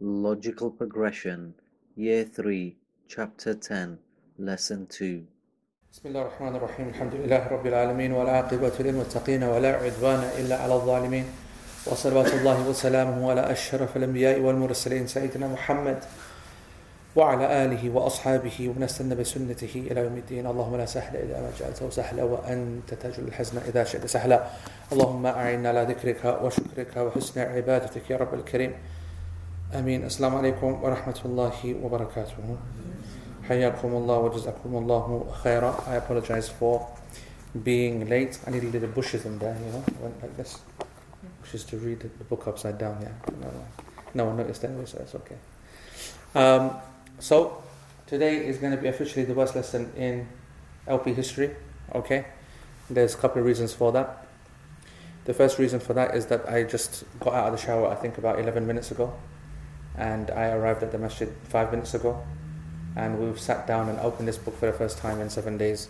Logical Progression, Year 3, Chapter 10, Lesson 2. بسم الله الرحمن الرحيم الحمد لله رب العالمين والعاقبة للمتقين ولا عدوان إلا على الظالمين وصلوات الله وسلامه على أشرف الأنبياء والمرسلين سيدنا محمد وعلى آله وأصحابه ونستنى بسنته إلى يوم الدين اللهم لا سهل إلا ما جعلته سهلا وأنت تجعل الحزن إذا شئت سهلا اللهم أعنا على ذكرك وشكرك وحسن عبادتك يا رب الكريم آمين السلام عليكم ورحمة الله وبركاته حياكم الله وجزاكم الله خيرا I apologize for being late I needed little bushes in there you know went like this bushes to read the book upside down yeah no, no one noticed anyway so it's okay um, so today is going to be officially the first lesson in LP history. Okay, there's a couple of reasons for that. The first reason for that is that I just got out of the shower. I think about 11 minutes ago, and I arrived at the masjid five minutes ago, and we've sat down and opened this book for the first time in seven days.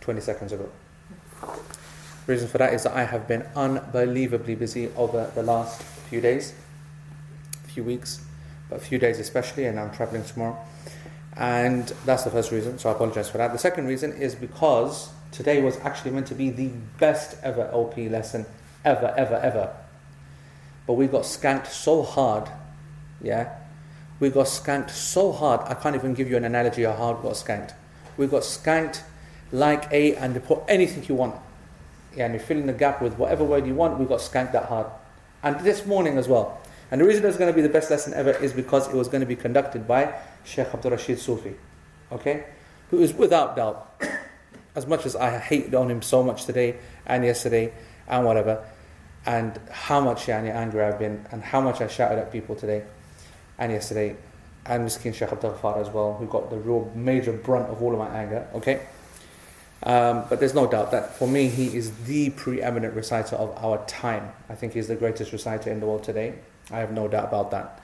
20 seconds ago. Reason for that is that I have been unbelievably busy over the last few days, few weeks but a few days especially, and I'm traveling tomorrow. And that's the first reason, so I apologize for that. The second reason is because today was actually meant to be the best ever LP lesson, ever, ever, ever. But we got skanked so hard, yeah? We got skanked so hard, I can't even give you an analogy of how we got skanked. We got skanked like a, and put anything you want. Yeah, and you fill in the gap with whatever word you want, we got skanked that hard. And this morning as well. And the reason it was going to be the best lesson ever is because it was going to be conducted by Sheikh Abdul Rashid Sufi, okay, who is without doubt, as much as I hated on him so much today and yesterday and whatever, and how much angry I've been and how much I shouted at people today and yesterday, and Miskin Sheikh Abdul Ghaffar as well, who got the real major brunt of all of my anger, okay. Um, but there's no doubt that for me, he is the preeminent reciter of our time. I think he's the greatest reciter in the world today. I have no doubt about that.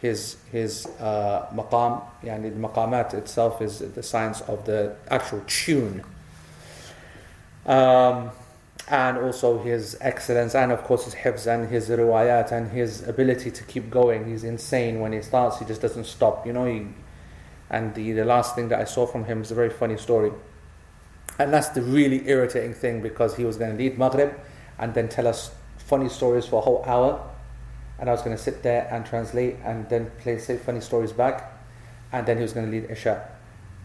His his uh, maqam, yani the maqamat itself is the science of the actual tune. Um, and also his excellence, and of course his hifz and his riwayat and his ability to keep going. He's insane when he starts; he just doesn't stop. You know. He, and the the last thing that I saw from him is a very funny story. And that's the really irritating thing because he was going to lead Maghrib and then tell us funny stories for a whole hour and I was going to sit there and translate and then play say funny stories back, and then he was going to lead Isha.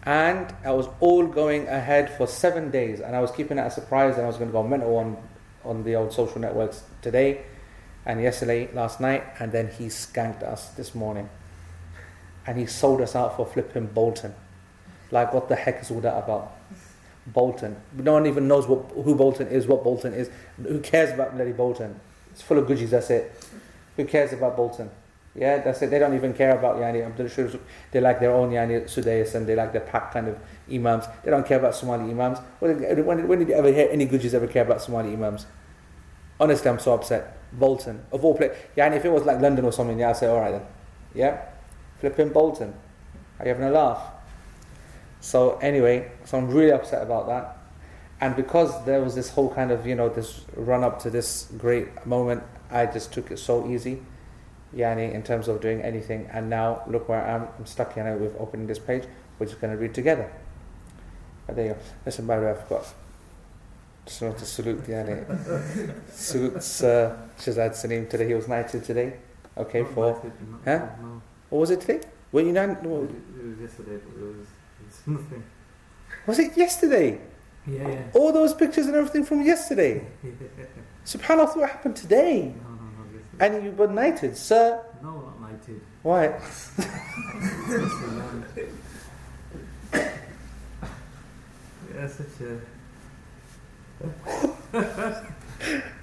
And I was all going ahead for seven days, and I was keeping it a surprise, and I was going to go mental on, on the old social networks today, and yesterday, last night, and then he skanked us this morning. And he sold us out for flipping Bolton. Like, what the heck is all that about? Bolton. No one even knows what, who Bolton is, what Bolton is. Who cares about bloody Bolton? It's full of goodies, that's it. Who cares about Bolton? Yeah, that's it. They don't even care about Yani Abdul Rashid. They like their own Yani Sudais and they like their pack kind of imams. They don't care about Somali imams. When, when, when did you ever hear any Gujis ever care about Somali imams? Honestly, I'm so upset. Bolton, of all places. Yani if it was like London or something, yeah, I'd say, alright then. Yeah? Flipping Bolton. Are you having a laugh? So, anyway, so I'm really upset about that. And because there was this whole kind of, you know, this run up to this great moment, I just took it so easy, yani, in terms of doing anything. And now look where I am. I'm stuck, you know, with opening this page. We're just going to read together. But there you go. Listen, by the way, I forgot. Just want to salute, yani. salute uh, Shazad Salim today. He was knighted today. Okay, for. Huh? What was it today? Were you not? It was yesterday, but it was, it was nothing. Was it yesterday? Yeah, yeah. All those pictures and everything from yesterday. SubhanAllah, what happened today? No, no, no. Yesterday. And you were knighted, sir. No, not knighted. Why? yeah, such a.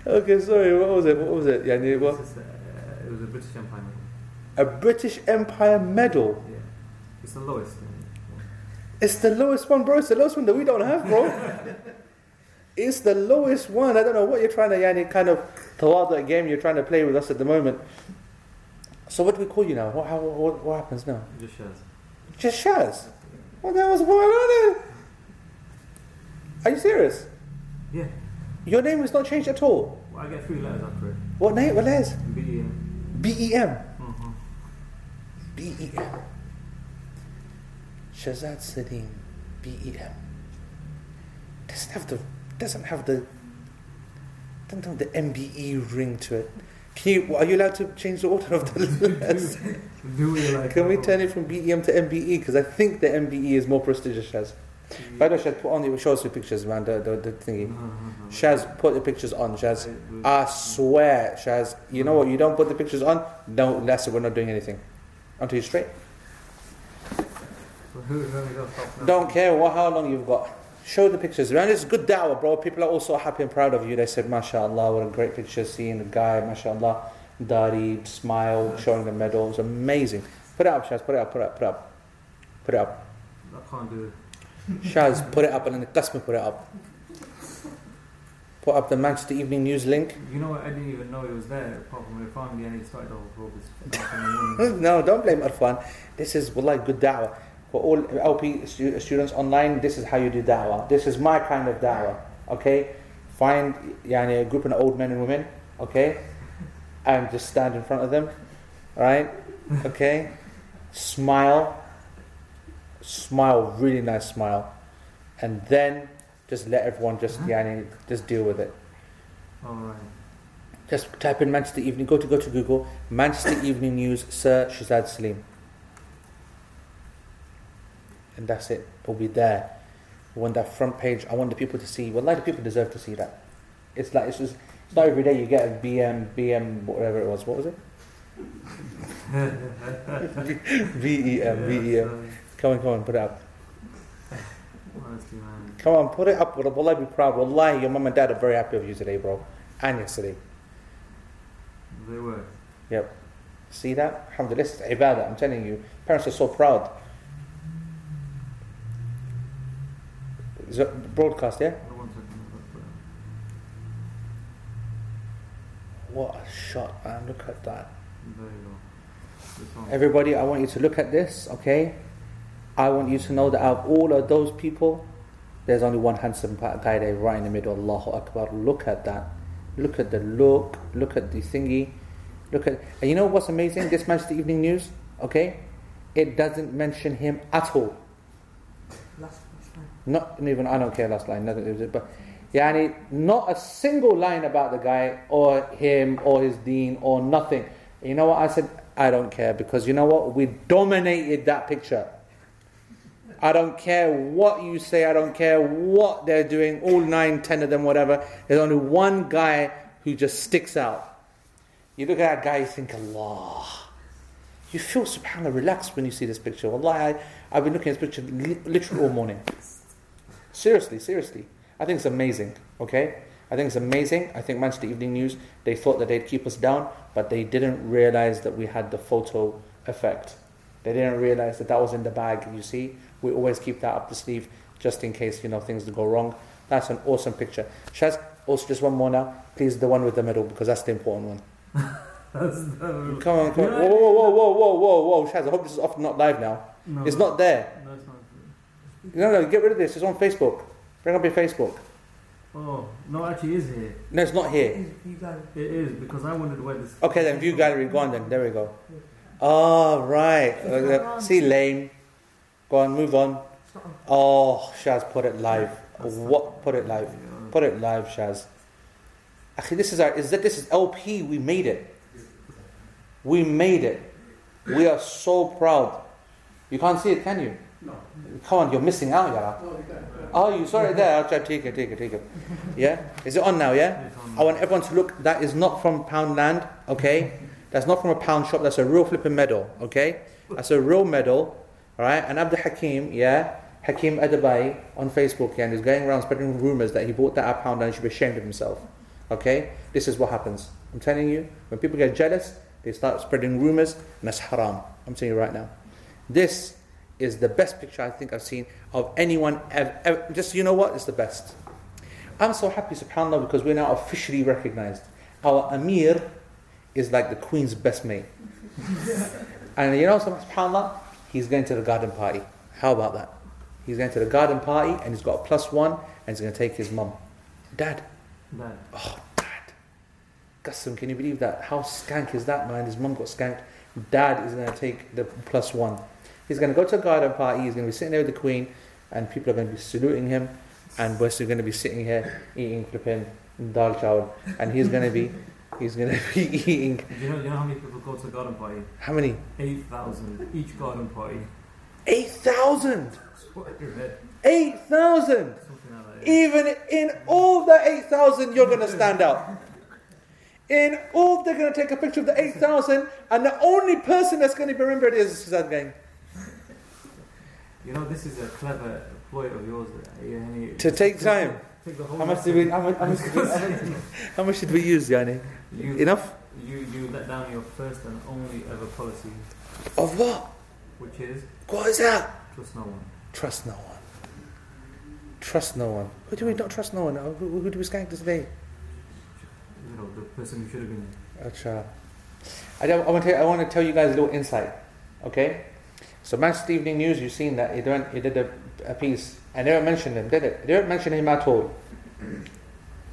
Okay, sorry. What was it? What was it? Yani, It what? was, uh, it was a British Empire medal. A British Empire medal. Yeah. It's the lowest. One. It's the lowest one, bro. It's the lowest one that we don't have, bro. it's the lowest one. I don't know what you're trying to, yani, kind of tawadu game you're trying to play with us at the moment. So what do we call you now? What, how, what, what happens now? Just shares. Just Shaz. What the hell's going on there? Are you serious? Yeah. Your name is not changed at all. Well, I get three letters after it. What name? What letters? B E M. B E M. Mm-hmm. B-E-M. Shazad Salim, B-E-M. Doesn't have the, doesn't have the, doesn't have the MBE ring to it. Can you, are you allowed to change the order of the letters? Do we like? Can we turn it from BEM to MBE? Because I think the MBE is more prestigious, Shaz. By the way, Shaz, put on the, show us the pictures, man, the, the, the thingy. Shaz, put the pictures on, Shaz. I swear, Shaz, you know what, you don't put the pictures on, no, that's it, we're not doing anything. Onto you're straight. Don't care what, how long you've got. Show the pictures. Man, it's good da'wah, bro. People are also happy and proud of you. They said, MashaAllah, what a great picture. Seeing the guy, MashaAllah, Dari, smile, showing the medal. It's amazing. Put it up, Shaz. Put it up, put it up, put it up. Put it up. I can't do it. Shaz, put it up and then the customer put it up. Put up the Manchester Evening News link. You know what? I didn't even know he was there apart from my family and he started off with his in the morning. no, don't blame Arfan. This is wallahi good da'wah. For all LP stu- students online, this is how you do da'wah. This is my kind of da'wah. Okay? Find yani, a group of old men and women, okay? And just stand in front of them, right? Okay? Smile. Smile, really nice smile. And then just let everyone just uh-huh. yani, just deal with it. Alright. Just type in Manchester Evening. Go to go to Google. Manchester Evening News. Sir Shazad Salim. And that's it. It'll be there. When that front page, I want the people to see. Well, like the people deserve to see that. It's like it's just. It's not every day you get a BM BM whatever it was. What was it? VEM VEM. Come on, come on, put it up. Honestly, man. Come on, put it up. Wallahi, be proud. Will Wallahi, your mum and dad are very happy of you today, bro. And yesterday. They were. Yep. See that? Alhamdulillah, is ibadah. I'm telling you, parents are so proud. Is it broadcast, yeah? Hold on one second, I've got to- What a shot, man. Look at that. There you go. This one. Everybody, I want you to look at this, okay? I want you to know that out of all of those people, there's only one handsome guy there right in the middle. Allahu Akbar. Look at that. Look at the look. Look at the thingy. Look at. And you know what's amazing? This Manchester Evening News, okay? It doesn't mention him at all. Not even I don't care last line, nothing but yani not a single line about the guy or him or his dean or nothing. You know what I said? I don't care because you know what? We dominated that picture. I don't care what you say, I don't care what they're doing, all nine, ten of them, whatever. There's only one guy who just sticks out. You look at that guy, you think, Allah. You feel subhanAllah relaxed when you see this picture. Wallahi, I, I've been looking at this picture li- literally all morning. Seriously, seriously. I think it's amazing, okay? I think it's amazing. I think Manchester Evening News, they thought that they'd keep us down, but they didn't realize that we had the photo effect. They didn't realize that that was in the bag, you see? We always keep that up the sleeve just in case, you know, things go wrong. That's an awesome picture. Shaz, also just one more now. Please, the one with the middle, because that's the important one. That's the. Come on, come on. Whoa, whoa, whoa, whoa, whoa, whoa, whoa. Shaz, I hope this is off, not live now. No, It's not there. No, it's not. No, no, get rid of this. It's on Facebook. Bring up your Facebook. Oh, no, actually, it is here. No, it's not here. here. is, you got it. It is because I wondered where this. Okay, then view gallery. Go on then. There we go. Oh, right. Uh, See, lame. Go on, move on. On. Oh, Shaz, put it live. What? Put it live. Put it live, Shaz. Actually, this is our. Is that this is LP? We made it. We made it. We are so proud. You can't see it, can you? No. Come on, you're missing out, Yara. No, you can't. Oh, you saw it there. I'll try take it, take it, take it. Yeah? Is it on now, yeah? It's on. I want everyone to look. That is not from Poundland, okay? That's not from a pound shop. That's a real flipping medal, okay? That's a real medal, all right? And Abdul Hakim, yeah? Hakim Adabai on Facebook, yeah? And he's going around spreading rumors that he bought that at Poundland and should be ashamed of himself, okay? This is what happens. I'm telling you, when people get jealous, they start spreading rumors, and that's haram. I'm telling you right now. This is the best picture I think I've seen of anyone ever. ever. Just, you know what? It's the best. I'm so happy, subhanAllah, because we're now officially recognized. Our Amir is like the Queen's best mate. and you know, subhanAllah, he's going to the garden party. How about that? He's going to the garden party and he's got a plus one and he's going to take his mum. Dad. That. Oh, dad. Qassam, can you believe that? How skank is that, man? His mum got skanked. dad is going to take the plus one. He's going to go to a garden party, he's going to be sitting there with the queen, and people are going to be saluting him, and we're still going to be sitting here eating flipping dal chawal, and he's going to be, he's going to be eating, you know, you know how many people go to a garden party? how many? 8,000 each garden party. 8,000! What your head? 8,000! Something like that. yeah. Even in all the 8,000, you're going to stand out. In all, they're going to take a picture of the 8,000, and the only person that's going to be remembered is Suzanne Gang. You know, this is a clever ploy of yours. uh, and To take time. Take the whole How much did we, how much, how much, did we, how much, how much did we use, Yani? you, Enough? You, you let down your first and only ever policy, Of what? which is What is that? trust no one. Trust no one. Trust no one. Who do we not trust no one? Who, who do we skank today? You know, the person you should have been. Acha. I, don't, I, want to, I want to tell you guys a little insight. Okay? So, Manchester Evening News, you've seen that he, done, he did a, a piece, and they don't mention him, did it? They don't mention him at all.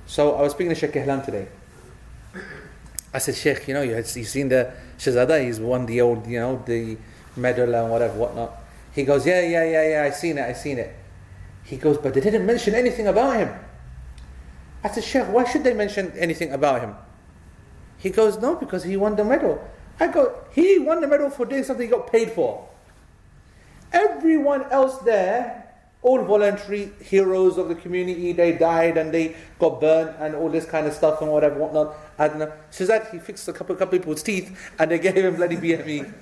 So, I was speaking to Sheikh Kehlan today. I said, Sheikh, you know, you had, you've seen the Shazada, he's won the old, you know, the medal and whatever, whatnot. He goes, Yeah, yeah, yeah, yeah, I seen it, I seen it. He goes, But they didn't mention anything about him. I said, Sheikh, why should they mention anything about him? He goes, No, because he won the medal. I go, He won the medal for doing something he got paid for. Everyone else there, all voluntary heroes of the community, they died and they got burnt and all this kind of stuff and whatever, whatnot. I don't know. Shazad, he fixed a couple, couple people's teeth and they gave him bloody BME.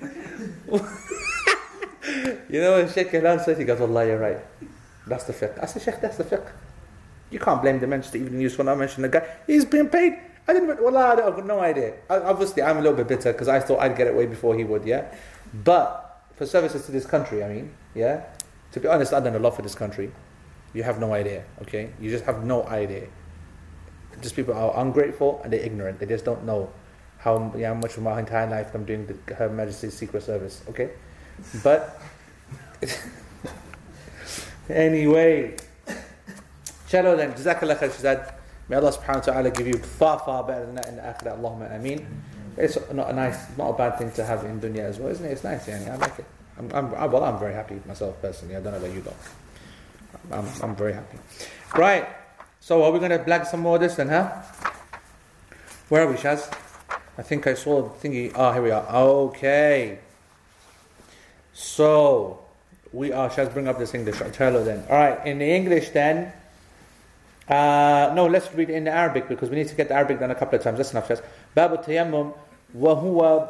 you know, when Sheikh Kehlan says, he goes, Allah, you're right. That's the fiqh. I said, Sheikh, that's the fiqh. You can't blame the Manchester Evening News for not mentioning the guy. He's being paid. I didn't. Well, I have got no idea. I, obviously, I'm a little bit bitter because I thought I'd get it way before he would. Yeah, but for services to this country, I mean, yeah. To be honest, I've done a lot for this country. You have no idea. Okay, you just have no idea. Just people are ungrateful and they're ignorant. They just don't know how, yeah, much of my entire life I'm doing the, Her Majesty's Secret Service. Okay, but anyway. Chalo then, Jazakallah khair. May Allah subhanahu wa ta'ala give you far, far better than that in the akhirah. Allahumma ameen it's not a nice, not a bad thing to have in dunya as well, isn't it? It's nice, yeah. I like it. I'm, I'm, well, I'm very happy with myself personally. I don't know about you, though. I'm, I'm very happy. Right. So are we going to black some more of this then, huh? Where are we, Shaz? I think I saw the thingy. Oh, here we are. Okay. So we are. Shaz, bring up this English. I'll then. All right. In the English then. Uh, no, let's read in the Arabic because we need to get the Arabic done a couple of times. That's enough, Shaz. Babu tayammum وهو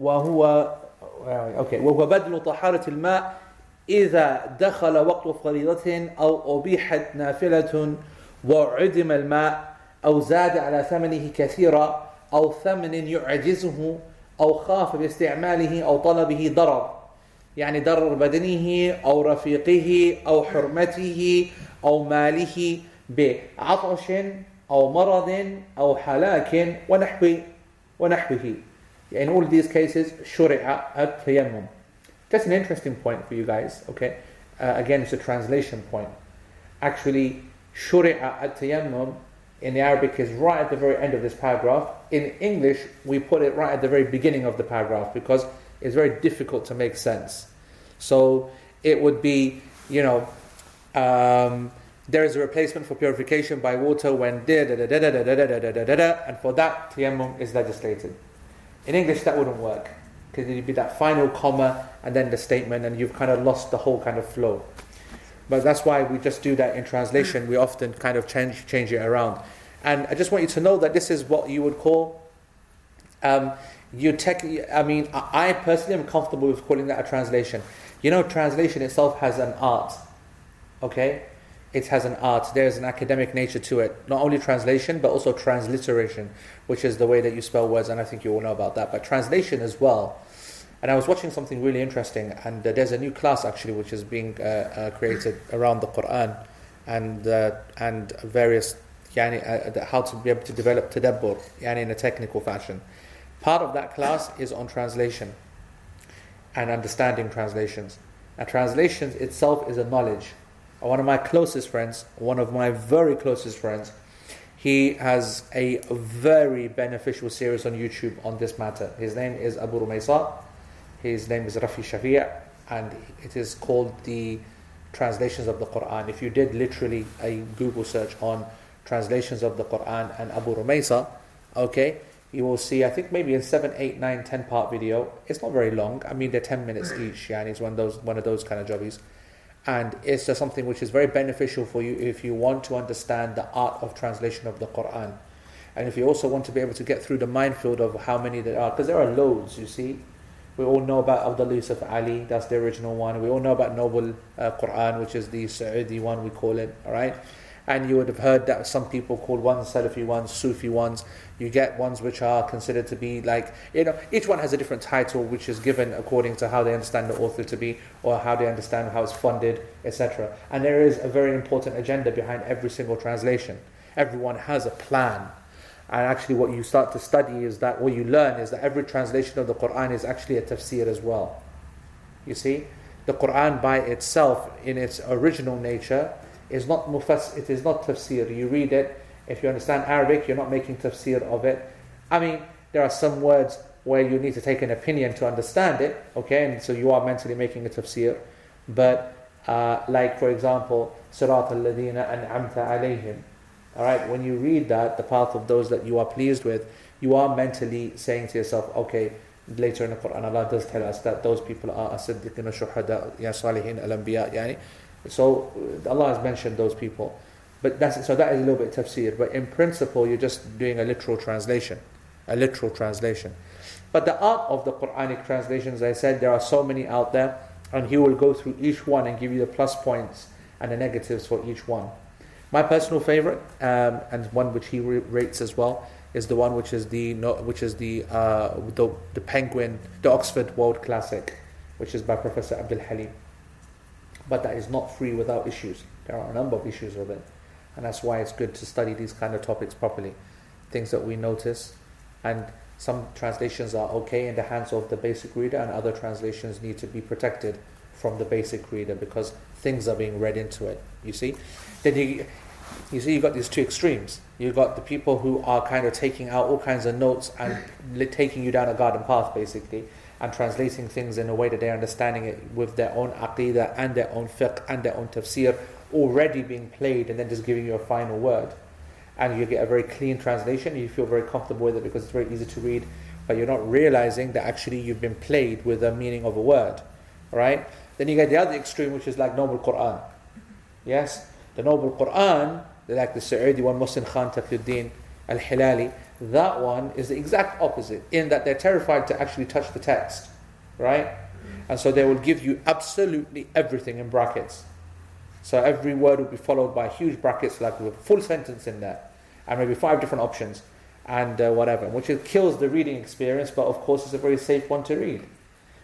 وهو أوكي وهو بدل طهارة الماء إذا دخل وقت فريضة أو أبيحت نافلة وعدم الماء أو زاد على ثمنه كثيرا أو ثمن يعجزه أو خاف باستعماله أو طلبه ضرر يعني ضرر بدنه أو رفيقه أو حرمته أو ماله بعطش أو مرض أو هلاك ونحو ونحوه. In all these cases, شرع التيمم. That's an interesting point for you guys. Okay, uh, again, it's a translation point. Actually, شرع التيمم in the Arabic is right at the very end of this paragraph. In English, we put it right at the very beginning of the paragraph because it's very difficult to make sense. So it would be, you know, um, there is a replacement for purification by water when da da da da da da da da da da da da, and for that tayammum is legislated. In English, that wouldn't work because it'd be that final comma and then the statement, and you've kind of lost the whole kind of flow. But that's why we just do that in translation. We often kind of change change it around. And I just want you to know that this is what you would call. Um, you tech, I mean, I I personally am comfortable with calling that a translation. You know, translation itself has an art. Okay, it has an art. There's an academic nature to it. Not only translation, but also transliteration, which is the way that you spell words. And I think you all know about that. But translation as well. And I was watching something really interesting, and uh, there's a new class actually which is being uh, uh, created around the Quran and uh, and various yani, uh, how to be able to develop tadabbur yani, in a technical fashion. Part of that class is on translation and understanding translations. And translations itself is a knowledge. One of my closest friends, one of my very closest friends, he has a very beneficial series on YouTube on this matter. His name is Abu Rumaysa. His name is Rafi Shafi' and it is called the Translations of the Quran. If you did literally a Google search on translations of the Quran and Abu Rumaysa, okay, you will see, I think maybe in 7, 8, 9, 10 part video. It's not very long. I mean, they're 10 minutes each, yeah, and it's one of those, one of those kind of jobbies. And it's just something which is very beneficial for you if you want to understand the art of translation of the Quran. And if you also want to be able to get through the minefield of how many there are, because there are loads, you see. We all know about Abdullah Yusuf Ali, that's the original one. We all know about Noble uh, Quran, which is the Saudi one, we call it, all right? And you would have heard that some people call ones Salafi ones, Sufi ones. You get ones which are considered to be like, you know, each one has a different title which is given according to how they understand the author to be or how they understand how it's funded, etc. And there is a very important agenda behind every single translation. Everyone has a plan. And actually, what you start to study is that what you learn is that every translation of the Quran is actually a tafsir as well. You see, the Quran by itself, in its original nature, is not mufass. It is not tafsir. You read it. If you understand Arabic, you're not making tafsir of it. I mean, there are some words where you need to take an opinion to understand it. Okay, and so you are mentally making a tafsir. But uh, like for example, Sirat al-Ladina an'amta alayhim. All right, when you read that, the path of those that you are pleased with, you are mentally saying to yourself, okay, later in the Quran, Allah does tell us that those people are as-siddiqin, shuhada, ya salihin, al-anbiya, yani. So uh, Allah has mentioned those people. But that's, so that is a little bit tafsir. But in principle, you're just doing a literal translation. A literal translation. But the art of the Quranic translations, I said, there are so many out there. And he will go through each one and give you the plus points and the negatives for each one. My personal favorite, um, and one which he rates as well, is the one which is the which is the uh, the, the Penguin, the Oxford World Classic, which is by Professor Abdul Halim. But that is not free without issues. There are a number of issues with it, and that's why it's good to study these kind of topics properly. Things that we notice, and some translations are okay in the hands of the basic reader, and other translations need to be protected from the basic reader because things are being read into it. You see, then you you see you've got these two extremes. You've got the people who are kind of taking out all kinds of notes and taking you down a garden path, basically, and translating things in a way that they're understanding it with their own aqidah and their own fiqh and their own tafsir already being played, and then just giving you a final word. And you get a very clean translation. You feel very comfortable with it because it's very easy to read, but you're not realizing that actually you've been played with the meaning of a word, right? Then you get the other extreme, which is like Noble Quran. Yes, the Noble Quran, like the Saudi one, Muhsin Khan Taqiyuddin al Hilali, that one is the exact opposite, in that they're terrified to actually touch the text, right? And so they will give you absolutely everything in brackets. So every word will be followed by huge brackets, like with a full sentence in there, and maybe five different options, and uh, whatever, which kills the reading experience, but of course it's a very safe one to read.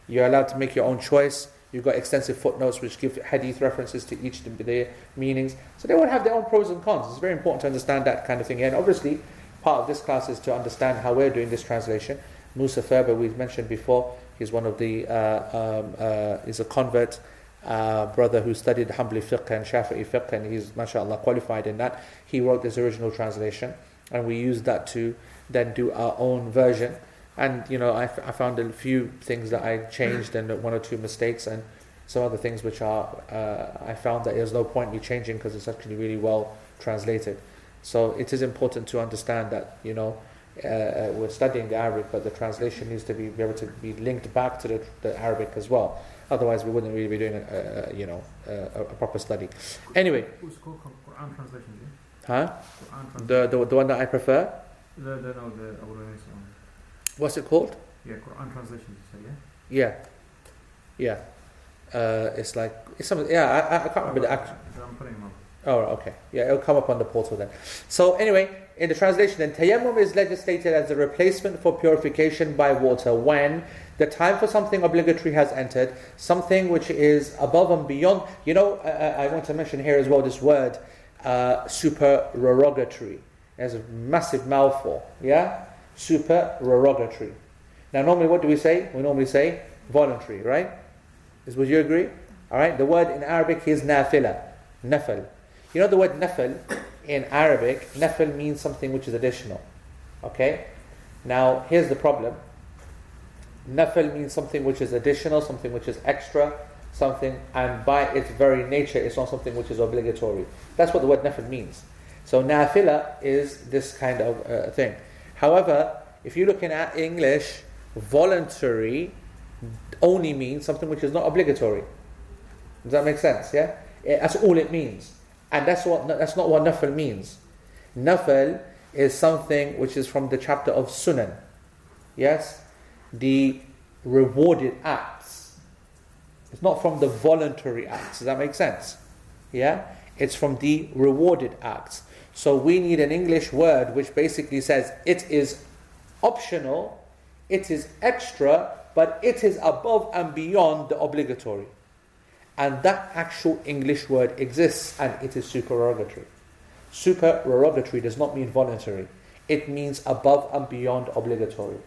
You're allowed to make your own choice You've got extensive footnotes which give hadith references to each of their meanings. So they will have their own pros and cons. It's very important to understand that kind of thing. And obviously, part of this class is to understand how we're doing this translation. Musa Furber, we've mentioned before, he's one of the, uh, um, uh, he's a convert uh, brother who studied Hanbali fiqh and Shafi'i fiqh, and he's, mashallah, qualified in that. He wrote this original translation, and we used that to then do our own version and you know I, f- I found a few things that I changed and one or two mistakes and some other things which are uh, I found that there's no point me changing because it's actually really well translated. So it is important to understand that you know uh, uh, we're studying the Arabic, but the translation needs to be, be able to be linked back to the, the Arabic as well. Otherwise, we wouldn't really be doing a, a you know a, a, proper study. Anyway, What's called Quran translation? Huh? Quran the, the the one that I prefer. The the no the. What's it called? Yeah, Quran translation. You say yeah. Yeah, yeah. Uh, it's like it's something. Yeah, I, I can't remember the actual. I'm putting them up. Oh, okay. Yeah, it'll come up on the portal then. So anyway, in the translation, then tayammum is legislated as a replacement for purification by water when the time for something obligatory has entered, something which is above and beyond. You know, I, I want to mention here as well this word uh, supererogatory. It's a massive mouthful. Yeah, supererogatory. Now, normally, what do we say? We normally say voluntary, right? Is would you agree? All right. The word in Arabic is nafila, nafil. You know the word nafil in Arabic. Nafil means something which is additional. Okay. Now, here's the problem. Nafil means something which is additional, something which is extra, something, and by its very nature, it's not something which is obligatory. That's what the word nafil means. So nafila is this kind of uh, thing. However, if you're looking at English, voluntary only means something which is not obligatory. Does that make sense? Yeah, that's all it means, and that's what that's not what nafil means. Nafil is something which is from the chapter of Sunan. Yes, the rewarded acts. It's not from the voluntary acts. Does that make sense? Yeah, it's from the rewarded acts. So we need an English word which basically says it is optional, it is extra, but it is above and beyond the obligatory. And that actual English word exists and it is supererogatory. Supererogatory does not mean voluntary, it means above and beyond obligatory.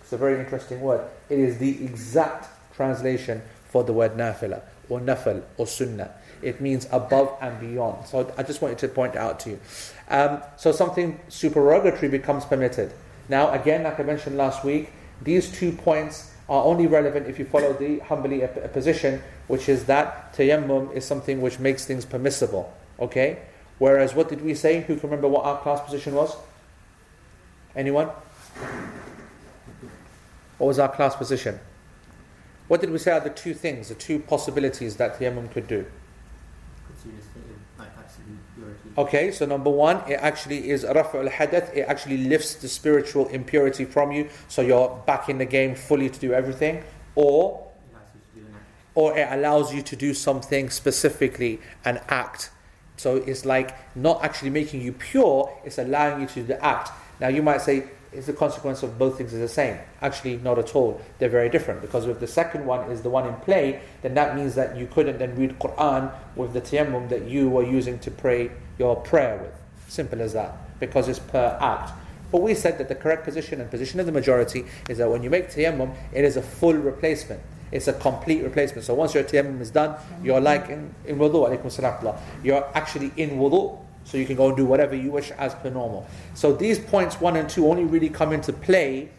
It's a very interesting word. It is the exact translation for the word nafila or nafal or sunnah. It means above and beyond. So I just wanted to point out to you. Um, so something supererogatory becomes permitted. Now, again, like I mentioned last week, these two points are only relevant if you follow the Hanbali position, which is that tayammum is something which makes things permissible. Okay? Whereas, what did we say? Who can remember what our class position was? Anyone? What was our class position? What did we say are the two things, the two possibilities that tayammum could do? Okay, so number one, it actually is rafa al hadath, it actually lifts the spiritual impurity from you, so you're back in the game fully to do everything. Or, or it allows you to do something specifically, and act. So it's like not actually making you pure, it's allowing you to do the act. Now you might say, is the consequence of both things is the same? Actually, not at all. They're very different because if the second one is the one in play, then that means that you couldn't then read Quran with the tayammum that you were using to pray your prayer with. Simple as that, because it's per act. But we said that the correct position and position of the majority is that when you make tayammum, it is a full replacement. It's a complete replacement. So once your tayammum is done, you're like in, in wudu, alaykum You're actually in wudu, so you can go and do whatever you wish as per normal. So these points one and two only really come into play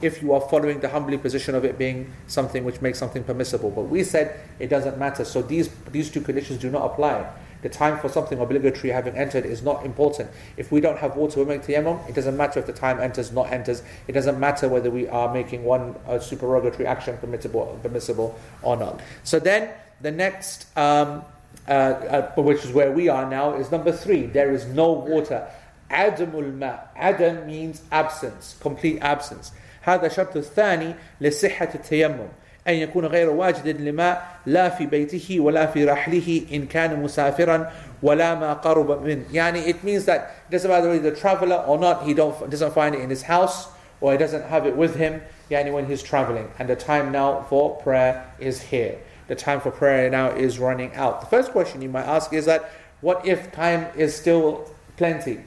if you are following the Hanbali position of it being something which makes something permissible. But we said it doesn't matter. So these these two conditions do not apply the time for something obligatory having entered is not important. If we don't have water, we make tayammum. It doesn't matter if the time enters, not enters. It doesn't matter whether we are making one uh, supererogatory action permissible, permissible or not. So then the next, um, uh, uh, which is where we are now, is number three. There is no water. Adamul ma. Adam means absence, complete absence. هذا شرط الثاني لصحة التيمم أن يكون غير واجد لماء لا في بيته ولا في رحله إن كان مسافرا ولا ما قرب من يعني it means that it doesn't matter whether he's a traveler or not he don't, doesn't find it in his house or he doesn't have it with him يعني when he's traveling and the time now for prayer is here the time for prayer now is running out the first question you might ask is that what if time is still plenty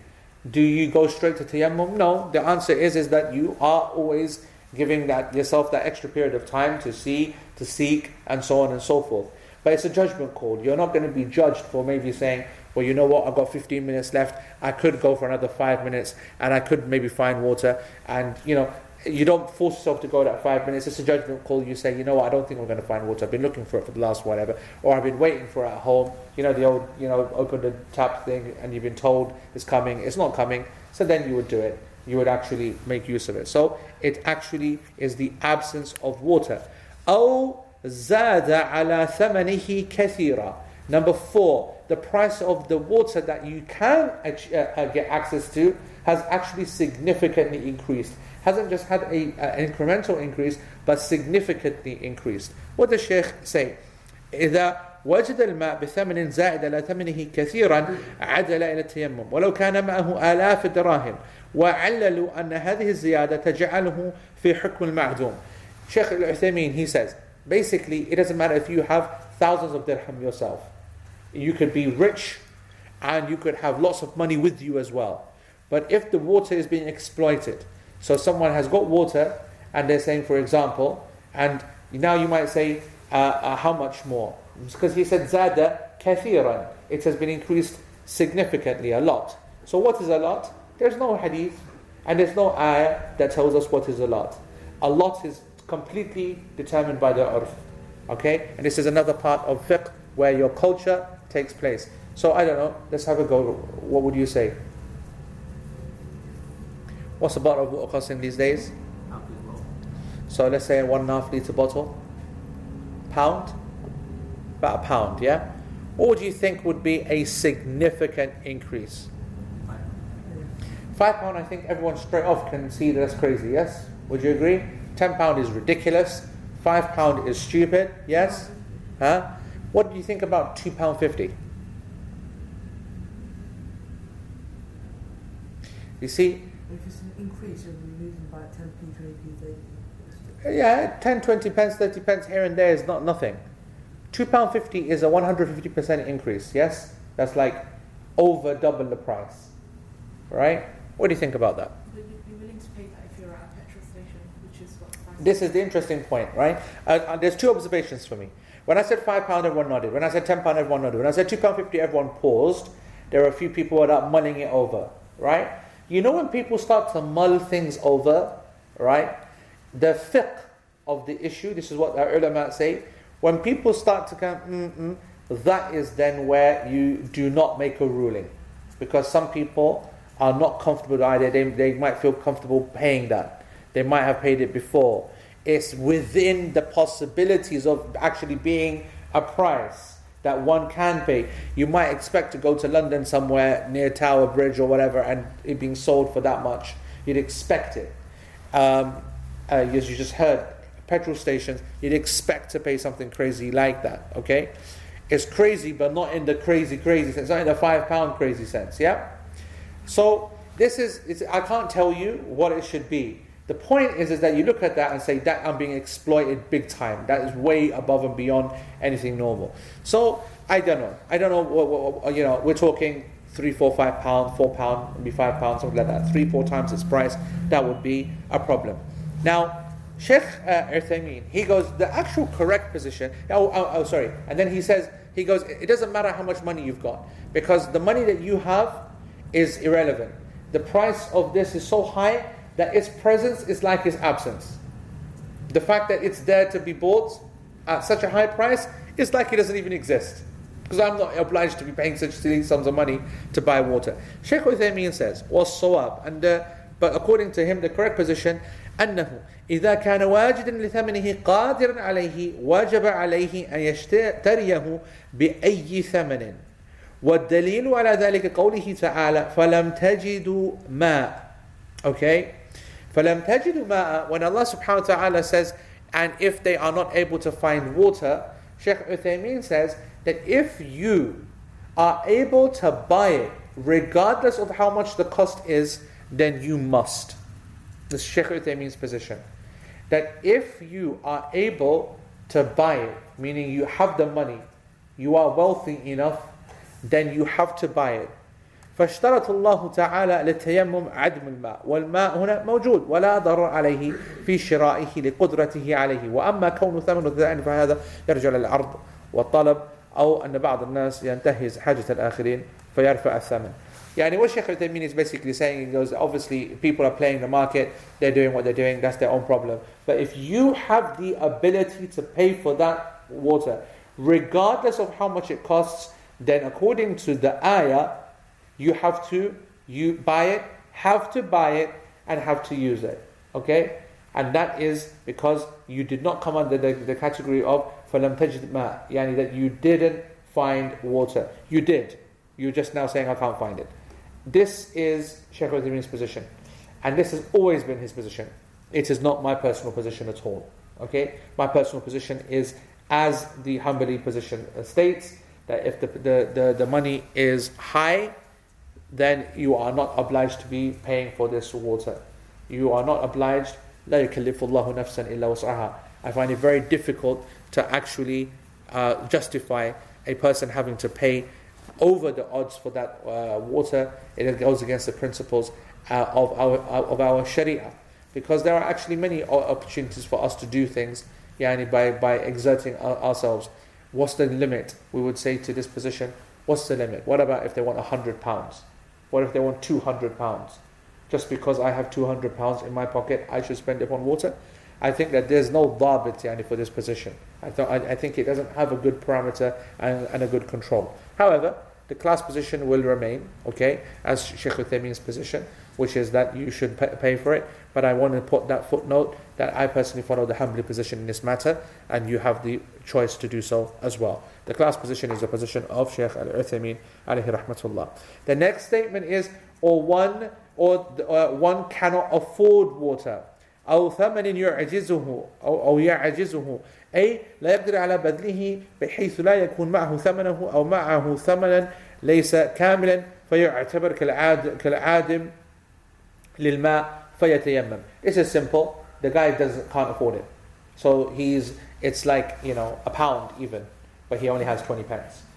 do you go straight to tayammum no the answer is is that you are always giving that yourself that extra period of time to see, to seek, and so on and so forth. But it's a judgment call. You're not going to be judged for maybe saying, well, you know what, I've got 15 minutes left. I could go for another five minutes and I could maybe find water. And, you know, you don't force yourself to go that five minutes. It's a judgment call. You say, you know what, I don't think I'm going to find water. I've been looking for it for the last whatever. Or I've been waiting for it at home. You know, the old, you know, open the tap thing and you've been told it's coming. It's not coming. So then you would do it you would actually make use of it. So it actually is the absence of water. أو زاد على ثمنه كثيرا. Number four, the price of the water that you can uh, uh, get access to has actually significantly increased. Hasn't just had a, uh, an incremental increase, but significantly increased. What does Sheikh say? إذا وجد الماء بثمن زائد على ثمنه كثيرا عدل إلى التيمم ولو كان معه آلاف الدراهم وعللوا أن هذه الزيادة تجعله في حكم المعدوم Sheikh Al-Uthaymeen, he says, basically, it doesn't matter if you have thousands of dirham yourself. You could be rich and you could have lots of money with you as well. But if the water is being exploited, so someone has got water and they're saying, for example, and now you might say, uh, uh, how much more? Because he said, zada kathiran. It has been increased significantly, a lot. So what is a lot? There's no hadith and there's no ayah that tells us what is a lot. A lot is completely determined by the urf. Okay? And this is another part of fiqh where your culture takes place. So I don't know, let's have a go. What would you say? What's a bottle of water costing these days? Half as well. So let's say a one and a half litre bottle. Pound? About a pound, yeah? What would you think would be a significant increase? Five pound, I think everyone straight off can see that that's crazy, yes? Would you agree? Ten pound is ridiculous. Five pound is stupid, yes? Huh? What do you think about two pound fifty? You see, If it's an increase, you'll be losing by 10p, 20p, 30p. yeah, 10, 20 pence, 30 pence here and there is not nothing. Two pound fifty is a one hundred fifty percent increase. Yes, that's like over double the price, right? What do you think about that? But you'd be willing to pay that if you're at a petrol station, which is what price This is the interesting point, right? Uh, uh, there's two observations for me. When I said five pound, everyone nodded. When I said ten pound, everyone nodded. When I said two pound fifty, everyone paused. There were a few people that are mulling it over, right? You know when people start to mull things over, right? The fiqh of the issue. This is what our ulama say. When people start to come, mm-mm, that is then where you do not make a ruling, because some people are not comfortable with the idea. They, they might feel comfortable paying that. They might have paid it before. It's within the possibilities of actually being a price that one can pay. You might expect to go to London somewhere near Tower Bridge or whatever and it being sold for that much. You'd expect it. Um, uh, as you just heard, petrol stations, you'd expect to pay something crazy like that, okay? It's crazy, but not in the crazy, crazy sense, not in the five pound crazy sense, yeah? So this is, I can't tell you what it should be. The point is, is that you look at that and say that I'm being exploited big time. That is way above and beyond anything normal. So I don't know. I don't know. What, what, what- you know, we're talking three, four, five pound, four pound, maybe five pounds, something like that. Three, four times its price. That would be a problem. Now, Sheikh uh, he goes the actual correct position. Oh, oh, oh, sorry. And then he says he goes. It doesn't matter how much money you've got because the money that you have is irrelevant. The price of this is so high that its presence is like its absence. The fact that it's there to be bought at such a high price is like it doesn't even exist. Because I'm not obliged to be paying such silly sums of money to buy water. Sheikh Uthaymeen says, was sawab, and uh, but according to him, the correct position, أنه إذا كان واجدا لثمنه قادرا عليه وجب عليه أن يشتريه بأي ثمن والدليل على ذلك قوله تعالى فلم تجدوا ماء Okay? فَلَمْ تَجِدُوا مَاءً When Allah subhanahu wa ta'ala says, and if they are not able to find water, Sheikh Uthaymeen says that if you are able to buy it, regardless of how much the cost is, then you must. This is Sheikh Uthaymeen's position. That if you are able to buy it, meaning you have the money, you are wealthy enough, then you have to buy it. فاشترط الله تعالى للتيمم عدم الماء والماء هنا موجود ولا ضرر عليه في شرائه لقدرته عليه وأما كون ثمن ذائن فهذا يرجع للعرض والطلب أو أن بعض الناس ينتهز حاجة الآخرين فيرفع الثمن يعني what Sheikh Uthaymeen is basically saying he goes obviously people are playing the market they're doing what they're doing that's their own problem but if you have the ability to pay for that water regardless of how much it costs then according to the ayah you have to you buy it, have to buy it, and have to use it. Okay? And that is because you did not come under the, the category of فَلَمْ تَجِدْ مَاء yani that you didn't find water. You did. You're just now saying I can't find it. This is Sheikh Uthaymeen's position. And this has always been his position. It is not my personal position at all. Okay? My personal position is as the Hanbali position states that if the, the, the, the money is high, then you are not obliged to be paying for this water. You are not obliged. لا يكلف الله نفسا إلا وسعها. I find it very difficult to actually uh, justify a person having to pay over the odds for that uh, water. It goes against the principles uh, of our of our Sharia, because there are actually many opportunities for us to do things, yani by by exerting our, ourselves. What's the limit? We would say to this position. What's the limit? What about if they want hundred pounds? What if they want 200 pounds? Just because I have 200 pounds in my pocket, I should spend it on water? I think that there's no dhabit yani, for this position. I, th- I, I think it doesn't have a good parameter and, and a good control. However, the class position will remain, okay, as Sheikh Uthaymeen's position, which is that you should pay, for it. But I want to put that footnote that I personally follow the Hanbali position in this matter, and you have the choice to do so as well. The class position is the position of Sheikh Al Uthaymeen, alayhi rahmatullah. The next statement is, or one, or one cannot afford water. أو ثمن يعجزه أو أو يعجزه أي لا يقدر على بذله بحيث لا يكون معه ثمنه أو معه ثمنا ليس كاملا فيعتبر كالعاد كالعادم للماء فيتيمم. This is simple. The guy doesn't can't afford it, so he's it's like you know a pound even, but he only has twenty pence.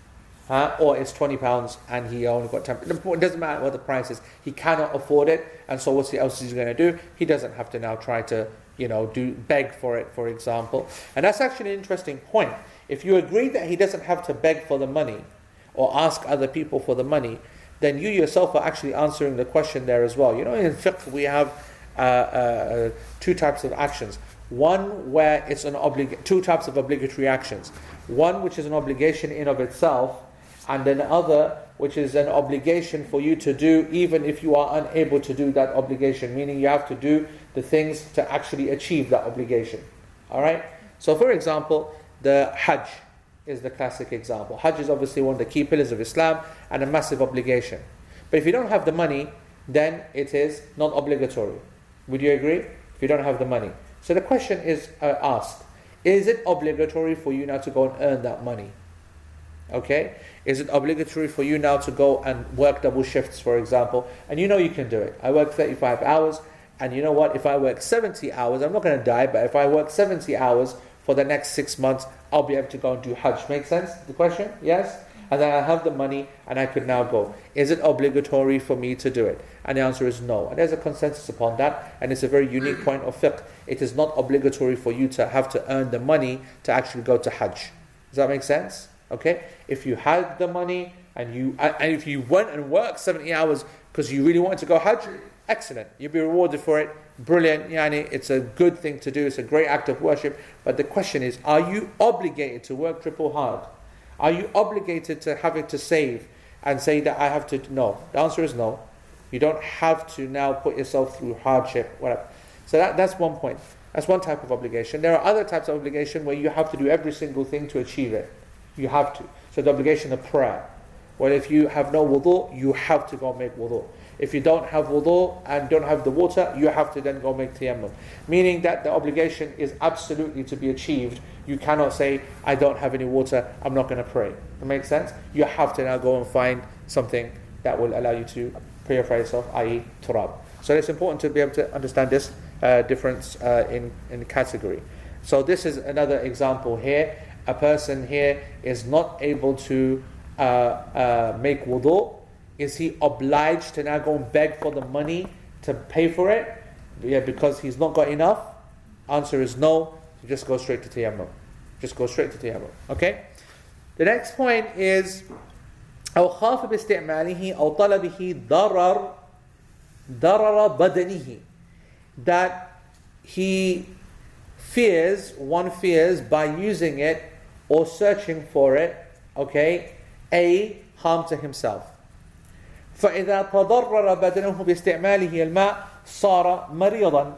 Uh, or it's 20 pounds and he only got 10 it doesn't matter what the price is he cannot afford it and so what else is he going to do? He doesn't have to now try to you know do beg for it for example. And that's actually an interesting point. If you agree that he doesn't have to beg for the money or ask other people for the money then you yourself are actually answering the question there as well. You know in fiqh we have uh, uh, two types of actions. One where it's an oblig- two types of obligatory actions. One which is an obligation in of itself and then other which is an obligation for you to do even if you are unable to do that obligation. Meaning you have to do the things to actually achieve that obligation. All right so for example the hajj is the classic example. Hajj is obviously one of the key pillars of islam and a massive obligation. But if you don't have the money then it is not obligatory. Would you agree? If you don't have the money. So the question is uh, asked is it obligatory for you now to go and earn that money Okay? Is it obligatory for you now to go and work double shifts, for example? And you know you can do it. I work 35 hours, and you know what? If I work 70 hours, I'm not going to die, but if I work 70 hours for the next six months, I'll be able to go and do Hajj. Make sense? The question? Yes? And then I have the money and I could now go. Is it obligatory for me to do it? And the answer is no. And there's a consensus upon that, and it's a very unique mm. point of fiqh. It is not obligatory for you to have to earn the money to actually go to Hajj. Does that make sense? Okay, if you had the money and you and if you went and worked 70 hours because you really wanted to go Hajj, excellent. You'll be rewarded for it. Brilliant. Yani, it's a good thing to do. It's a great act of worship. But the question is, are you obligated to work triple hard? Are you obligated to having to save and say that I have to? No. The answer is no. You don't have to now put yourself through hardship, whatever. So that, that's one point. That's one type of obligation. There are other types of obligation where you have to do every single thing to achieve it. You have to. So the obligation of prayer. Well, if you have no wudu, you have to go make wudu. If you don't have wudu and don't have the water, you have to then go make tayammum. Meaning that the obligation is absolutely to be achieved. You cannot say, I don't have any water, I'm not going to pray. That makes sense? You have to now go and find something that will allow you to purify yourself, i.e., turab. So it's important to be able to understand this uh, difference uh, in, in category. So this is another example here a person here is not able to uh, uh, make wudu, is he obliged to now go and beg for the money to pay for it? Yeah, because he's not got enough? Answer is no. You just go straight to tayammum. Just go straight to tayammum. Okay? The next point is أو خاف باستعماله أو طلبه ضرر ضرر بدنه that he fears, one fears by using it or searching for it, okay, A, harm to himself. فإذا تضرر بدنه باستعماله الماء صار مريضا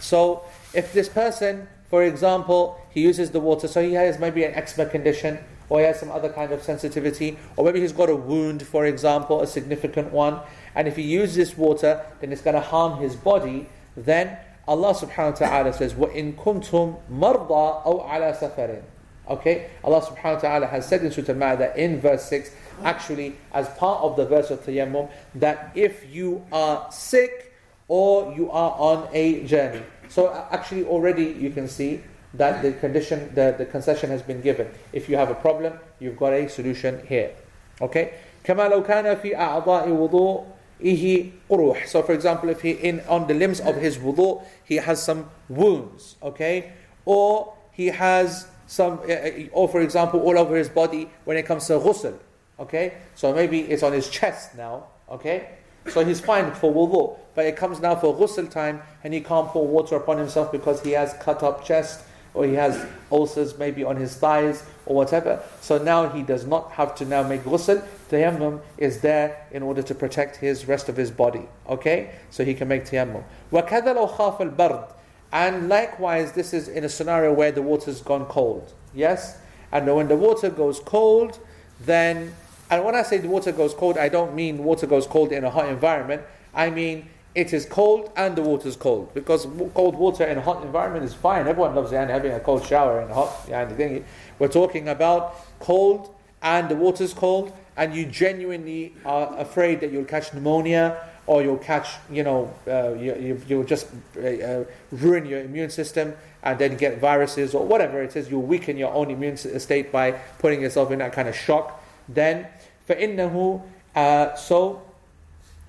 so if this person for example he uses the water so he has maybe an eczema condition or he has some other kind of sensitivity or maybe he's got a wound for example a significant one and if he uses this water then it's going to harm his body then Allah subhanahu wa ta'ala says وَإِن كُنْتُم مَرْضَى أَوْ عَلَى سَفَرٍ Okay, Allah subhanahu wa ta'ala has said in Surah Al-Ma'idah in verse 6, actually as part of the verse of Tayammum, that if you are sick or you are on a journey. So actually already you can see that the condition, the, the concession has been given. If you have a problem, you've got a solution here. Okay? كما لو كان في أعضاء وضوئه قروح. So for example, if he in on the limbs of his wudu, he has some wounds, okay? Or he has some, uh, uh, or for example, all over his body when it comes to ghusl. Okay, so maybe it's on his chest now. Okay, So he's fine for wudu. But it comes now for ghusl time and he can't pour water upon himself because he has cut up chest or he has ulcers maybe on his thighs or whatever. So now he does not have to now make ghusl. Tayammum is there in order to protect his rest of his body. Okay? So he can make tayammum. وَكَذَا لَوْ خَافَ الْبَرْدِ and likewise, this is in a scenario where the water's gone cold. Yes? And when the water goes cold, then, and when I say the water goes cold, I don't mean water goes cold in a hot environment. I mean it is cold and the water is cold. Because cold water in a hot environment is fine. Everyone loves having a cold shower in a hot yani, thing. We're talking about cold and the water is cold, and you genuinely are afraid that you'll catch pneumonia or you'll catch, you know, uh, you, you, you'll just uh, uh, ruin your immune system and then get viruses or whatever it is, you'll weaken your own immune state by putting yourself in that kind of shock. Then, فَإِنَّهُ uh, So,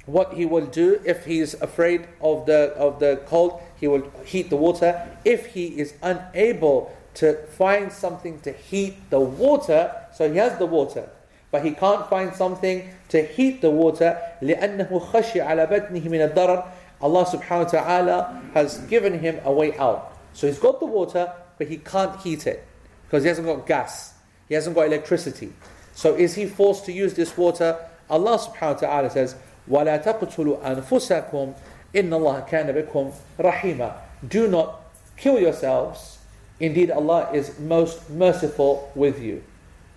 what he will do if he is afraid of the of the cold, he will heat the water. If he is unable to find something to heat the water, so he has the water, but he can't find something to heat the water. لأنه خشي على بدنه من الضرر. Allah subhanahu wa ta'ala has given him a way out. So he's got the water, but he can't heat it because he hasn't got gas, he hasn't got electricity. So is he forced to use this water? Allah subhanahu wa ta'ala says, وَلَا تَقْتُلُوا أَنفُسَكُمْ إِنَّ اللَّهَ كَانَ بِكُمْ رَحِيمًا Do not kill yourselves. Indeed, Allah is most merciful with you.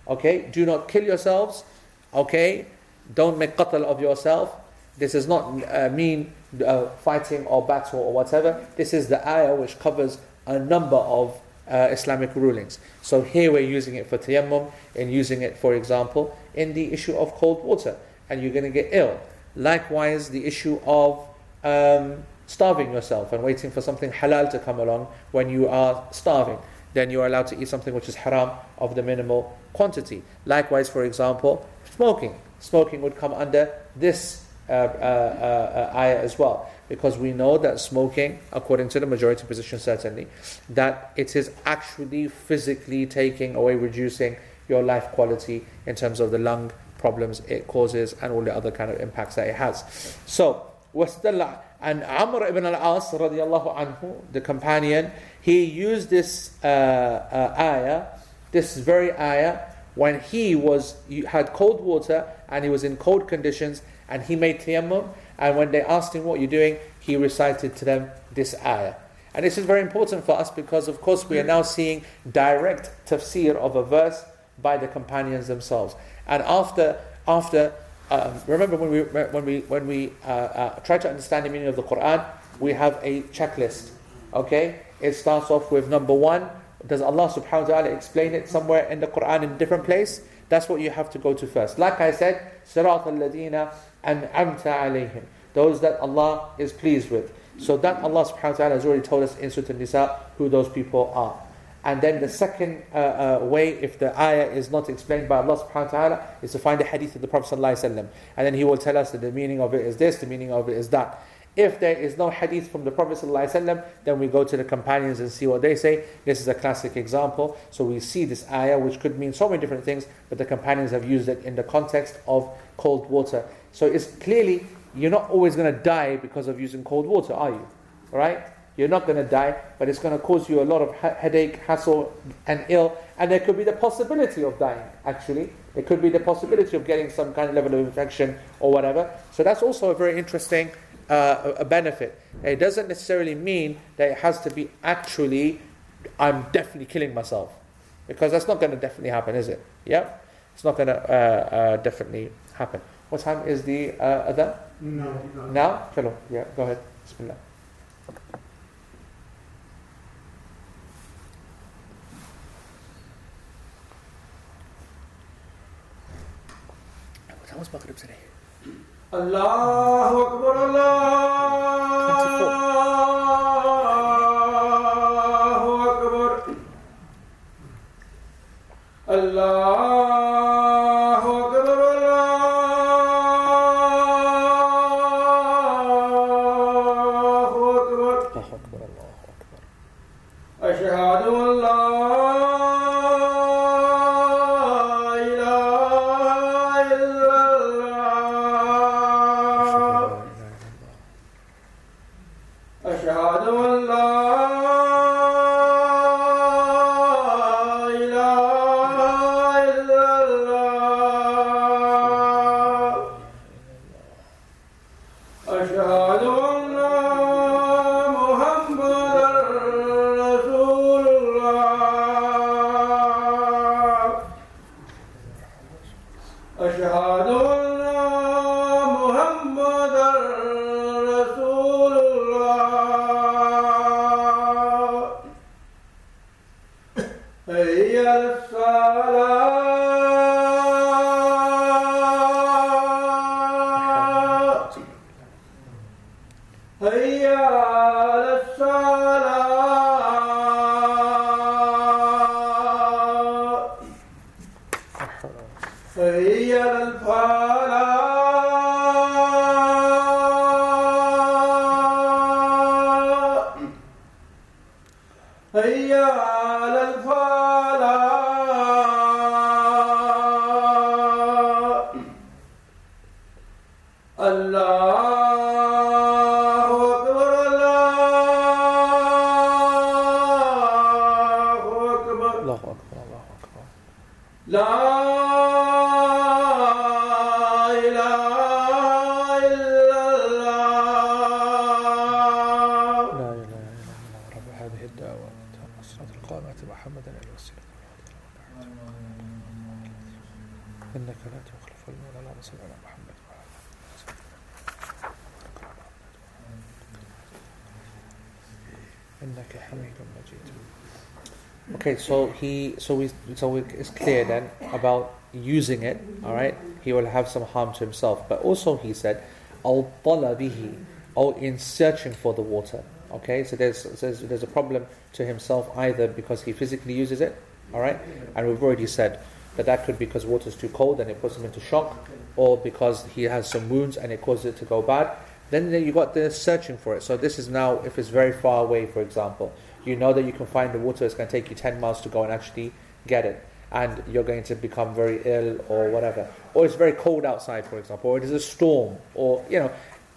Okay? Do not kill yourselves. Okay? Don't make qatl of yourself. This does not uh, mean uh, fighting or battle or whatever. This is the ayah which covers a number of uh, Islamic rulings. So here we're using it for tayammum and using it, for example, in the issue of cold water, and you're going to get ill. Likewise, the issue of um, starving yourself and waiting for something halal to come along when you are starving then you are allowed to eat something which is haram of the minimal quantity. Likewise, for example, smoking. Smoking would come under this uh, uh, uh, ayah as well, because we know that smoking, according to the majority position, certainly, that it is actually physically taking away, reducing your life quality in terms of the lung problems it causes and all the other kind of impacts that it has. So, wastalla and Amr ibn al-As radiallahu anhu, the companion, he used this uh, uh, ayah, this very ayah, when he was had cold water and he was in cold conditions and he made tayammum and when they asked him what you're doing, he recited to them this ayah. And this is very important for us because, of course, we are now seeing direct tafsir of a verse by the companions themselves. And after, after um, remember when we when we when we uh, uh, try to understand the meaning of the Quran, we have a checklist. Okay, it starts off with number one. Does Allah Subhanahu wa Taala explain it somewhere in the Quran in a different place? That's what you have to go to first. Like I said, Sirat al-Ladina an'amta alayhim. Those that Allah is pleased with. So that Allah subhanahu wa ta'ala has already told us in Surah An-Nisa who those people are. And then the second uh, uh, way, if the ayah is not explained by Allah subhanahu wa ta'ala, is to find the hadith of the Prophet. And then he will tell us that the meaning of it is this, the meaning of it is that. If there is no hadith from the Prophet ﷺ, then we go to the companions and see what they say. This is a classic example. So we see this ayah, which could mean so many different things, but the companions have used it in the context of cold water. So it's clearly, you're not always going to die because of using cold water, are you? Right? You're not going to die, but it's going to cause you a lot of headache, hassle, and ill. And there could be the possibility of dying, actually. There could be the possibility of getting some kind of level of infection or whatever. So that's also a very interesting uh, a benefit. It doesn't necessarily mean that it has to be actually, I'm definitely killing myself. Because that's not going to definitely happen, is it? Yeah? It's not going to uh, uh, definitely happen. What time is the uh, adhan? No. Now? Chalo. Yeah, go ahead. Bismillah. Almost Maghrib today. Allahu Akbar, Allah. 24. Okay, so he, so we, so we, it's clear then about using it. All right, he will have some harm to himself, but also he said, "Al talabihi," or in searching for the water. Okay, so there's, there's there's a problem to himself either because he physically uses it. All right, and we've already said that that could be because water is too cold and it puts him into shock, or because he has some wounds and it causes it to go bad. Then you got the searching for it. So this is now if it's very far away, for example, you know that you can find the water. It's going to take you ten miles to go and actually get it, and you're going to become very ill or whatever. Or it's very cold outside, for example, or it is a storm, or you know,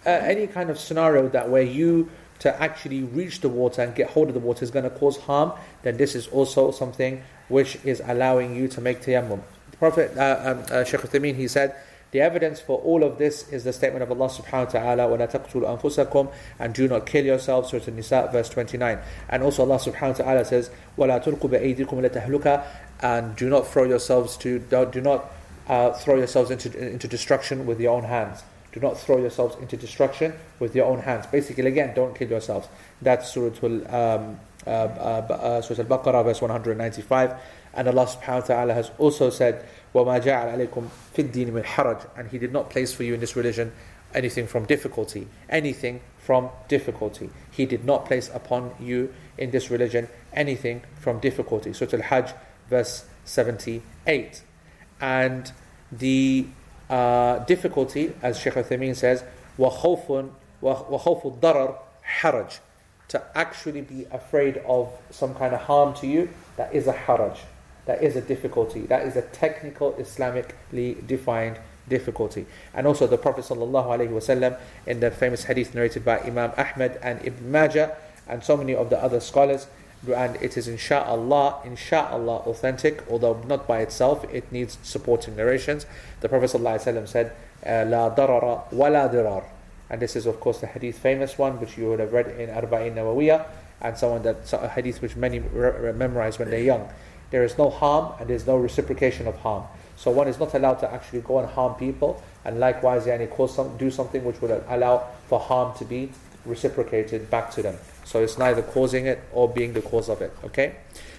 uh, any kind of scenario that where you to actually reach the water and get hold of the water is going to cause harm. Then this is also something which is allowing you to make tayammum. The Prophet uh, um, uh, Uthaymeen, he said. The evidence for all of this is the statement of Allah subhanahu wa ta'ala, وَلَا تَقْتُلُوا أَنفُسَكُمْ And do not kill yourselves, Surah An-Nisa, verse 29. And also Allah subhanahu wa ta'ala says, وَلَا تُلْقُوا بِأَيْدِكُمْ لَتَهْلُكَ And do not throw yourselves to, do not uh, throw yourselves into, into destruction with your own hands. Do not throw yourselves into destruction with your own hands. Basically, again, don't kill yourselves. That's Surah, al, um, uh, uh, uh, Surah Al-Baqarah, verse 195. And Allah subhanahu wa ta'ala has also said, وَمَا جَعَلَ عَلَيْكُمْ فِي الدِّينِ مِنْ حَرَجٍ And he did not place for you in this religion anything from difficulty. Anything from difficulty. He did not place upon you in this religion anything from difficulty. Surah Al-Hajj verse 78. And the uh, difficulty, as Sheikh Uthaymeen says, وَخَوْفٌ وَخَوْفُ الضَّرَرْ حَرَجٍ To actually be afraid of some kind of harm to you, that is a haraj that is a difficulty. That is a technical Islamically defined difficulty. And also the Prophet ﷺ in the famous hadith narrated by Imam Ahmed and Ibn Majah and so many of the other scholars and it is insha'Allah, insha'Allah authentic, although not by itself, it needs supporting narrations. The Prophet ﷺ said, uh, La darara wa la dirar. And this is, of course, the hadith famous one, which you would have read in Arba'in Nawawiyah, and someone that a hadith which many re- re- memorize when they're young. There is no harm and there's no reciprocation of harm. So one is not allowed to actually go and harm people, and likewise, yani, cause some, do something which would allow for harm to be reciprocated back to them. So it's neither causing it or being the cause of it. Okay?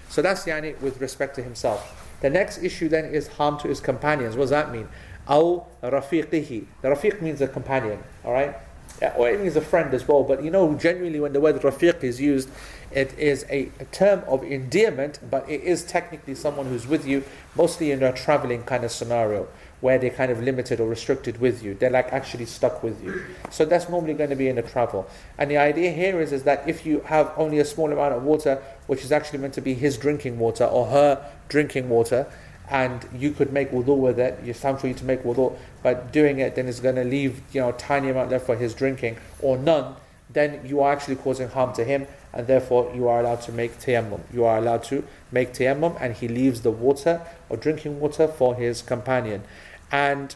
So that's yani with respect to himself. The next issue then is harm to his companions. What does that mean? Aw rafiqihi. The rafiq means a companion. Alright? Yeah, or it means a friend as well. But you know, generally when the word rafiq is used, it is a, a, term of endearment, but it is technically someone who's with you, mostly in a traveling kind of scenario where they're kind of limited or restricted with you. They're like actually stuck with you. So that's normally going to be in a travel. And the idea here is, is that if you have only a small amount of water, which is actually meant to be his drinking water or her drinking water, and you could make wudu with it, it's time for you to make wudu, but doing it then is going to leave you know a tiny amount left for his drinking or none, then you are actually causing harm to him, and therefore you are allowed to make tayammum. You are allowed to make tayammum, and he leaves the water or drinking water for his companion. And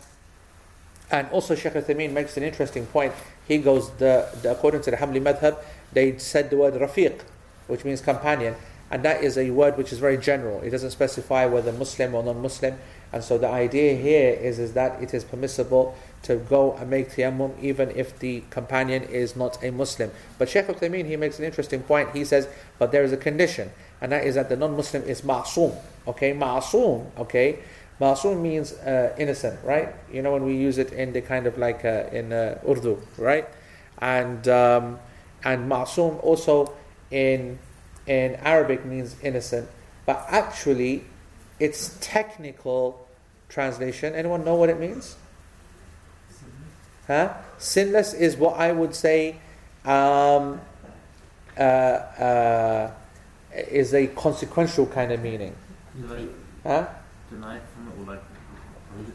and also Shaykh Uthaymeen makes an interesting point. He goes, the, the according to the Hanbali madhab, they said the word rafiq, which means companion, and that is a word which is very general. It doesn't specify whether Muslim or non-Muslim. And so the idea here is, is that it is permissible to go and make tayammum even if the companion is not a Muslim. But Shaykh Uthaymeen, he makes an interesting point. He says, but there is a condition. and that is that the non-Muslim is ma'soom. Okay, ma'soom. Okay, ma'soom means uh, innocent, right? You know when we use it in the kind of like uh, in uh, Urdu, right? And um, and ma'soom also in in Arabic means innocent, but actually, its technical translation. Anyone know what it means? Huh? Sinless is what I would say um, uh, uh, is a consequential kind of meaning. Like, huh? Denied from it, or like,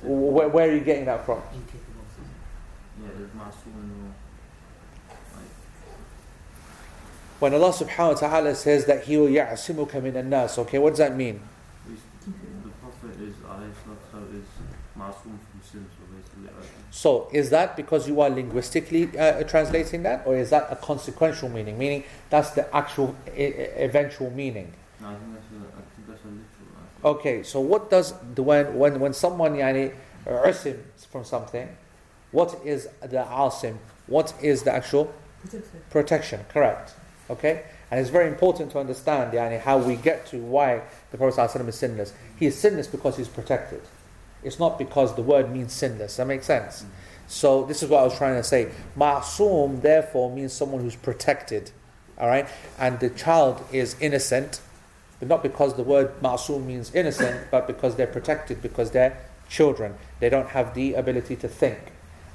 where, where, are you getting that from? When Allah subhanahu wa ta'ala says that He will ya'asimuka min nas, okay, what does that mean? So basically like, So, is that because you are linguistically uh, translating that, or is that a consequential meaning? Meaning that's the actual e- eventual meaning. no, I think that's a I think that's a literal Okay, so what does the when when when someone yani usim from something, what is the asim? What is the actual Protection. protection? Correct. Okay, and it's very important to understand yani how we get to why the Prophet ﷺ is sinless. He is sinless because he's protected. It's not because the word means sinless. That makes sense. Mm. So this is what I was trying to say. Ma'soom therefore means someone who's protected. All right, and the child is innocent but not because the word ma'soom means innocent, but because they're protected, because they're children. They don't have the ability to think.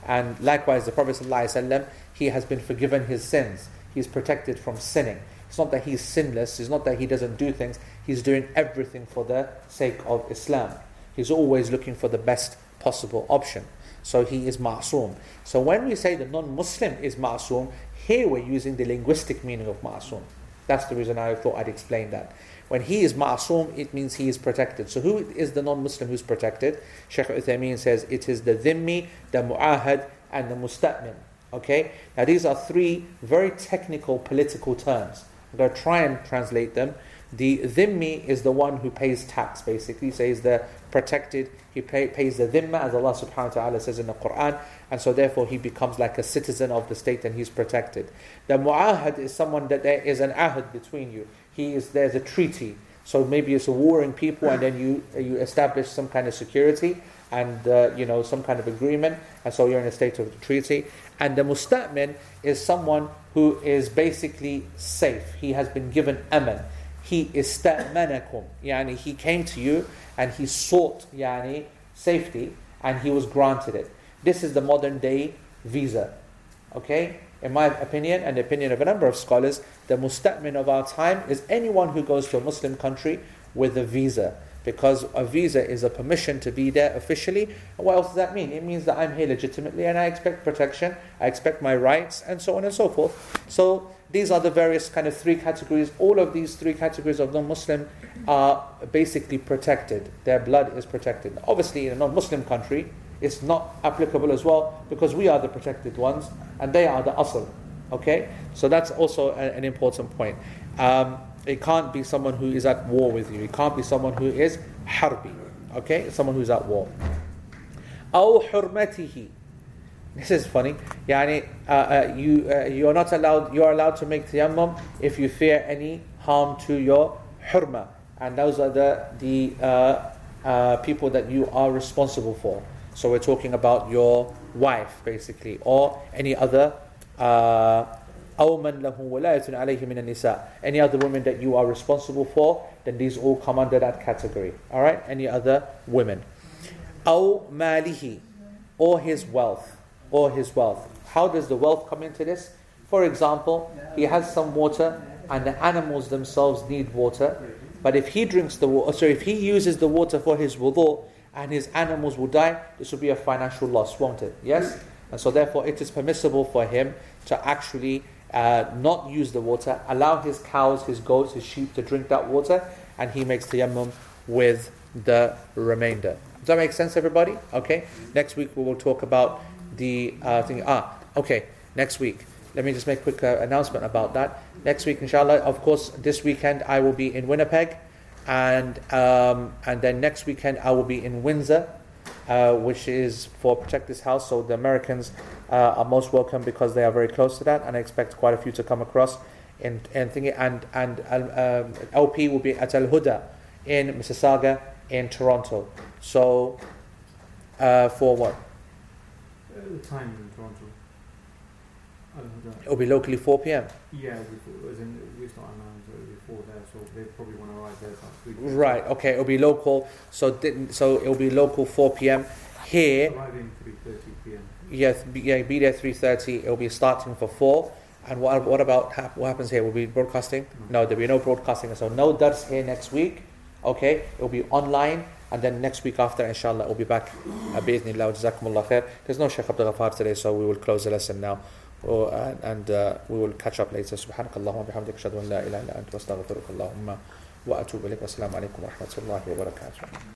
And likewise, the Prophet ﷺ, he has been forgiven his sins. He's protected from sinning. It's not that he's sinless, it's not that he doesn't do things. He's doing everything for the sake of Islam. He's always looking for the best possible option. So he is ma'soom. So when we say the non-Muslim is ma'soom, here we're using the linguistic meaning of ma'soom. That's the reason I thought I'd explain that. When he is ma'soom, it means he is protected. So who is the non-Muslim who's protected? Shaykh Uthaymeen says it is the dhimmi, the mu'ahad, and the musta'min. Okay? Now these are three very technical political terms. I'm going to try and translate them. The dhimmi is the one who pays tax, basically. So he's the protected. He pay, pays the dhimma, as Allah subhanahu wa ta'ala says in the Quran. And so therefore he becomes like a citizen of the state and he's protected. The mu'ahad is someone that there is an ahad between you. He is there's a treaty. So maybe it's a warring people, and then you you establish some kind of security and uh, you know some kind of agreement, and so you're in a state of treaty. And the musta'min is someone who is basically safe. He has been given aman. He ista'manakum, yani he came to you and he sought yani safety, and he was granted it. This is the modern day visa. Okay? In my opinion, and the opinion of a number of scholars, the musta'min of our time is anyone who goes to a Muslim country with a visa. Because a visa is a permission to be there officially. And what else does that mean? It means that I'm here legitimately and I expect protection, I expect my rights, and so on and so forth. So these are the various kind of three categories. All of these three categories of non-Muslim are basically protected. Their blood is protected. Obviously, in a non-Muslim country, it's not applicable as well because we are the protected ones and they are the asl. Okay, so that's also a- an important point. Um, it can't be someone who is at war with you. It can't be someone who is harbi. Okay, It's someone who's at war. أو حرمته. This is funny. Yani, uh, uh, you uh, you are not allowed. You are allowed to make tayammum if you fear any harm to your hurma, and those are the the uh, uh, people that you are responsible for. So we're talking about your wife, basically, or any other. Uh, أو من له ولاية عليه من النساء. Any other women that you are responsible for, then these all come under that category. All right. Any other women. أو ماله, or his wealth, or his wealth. How does the wealth come into this? For example, he has some water, and the animals themselves need water. But if he drinks the water, sorry, if he uses the water for his wudu, and his animals will die, this will be a financial loss, won't it? Yes? And so therefore it is permissible for him to actually uh, not use the water, allow his cows, his goats, his sheep to drink that water, and he makes tayammum with the remainder. Does that make sense, everybody? Okay. Next week we will talk about the uh, thing. Ah, okay. Next week. Let me just make a quick uh, announcement about that. Next week, inshallah, of course, this weekend I will be in Winnipeg, and um, and then next weekend I will be in Windsor, uh, which is for Protect This House. So the Americans uh, are most welcome because they are very close to that, and I expect quite a few to come across in, in thingy, and, and um, LP will be at Al Huda in Mississauga in Toronto. So, uh, for what? The time in Toronto. I don't know. It'll be locally 4 p.m. Yeah, we, as in, we start at 9, so it'll be 4 there, so they probably want to arrive there about 3. Right. Okay. It'll be local. So didn't. So it'll be local 4 p.m. Here. Arriving 3.30 p.m. Yeah. Be, yeah. Be there 3:30. It'll be starting for four. And what what about hap- what happens here? Will be broadcasting? No, there'll be no broadcasting. So no dars here next week. Okay. It'll be online. And then next week after, inshallah, we'll be back. Uh, بإذن Jazakumullah khair. There's no Sheikh Abdul Ghaffar today, so we will close the lesson now. Oh, and and uh, we will catch up later. سبحانك اللهم وبحمدك أشهد أن لا إله إلا أنت وأستغفرك اللهم وأتوب إليك والسلام عليكم ورحمة الله وبركاته.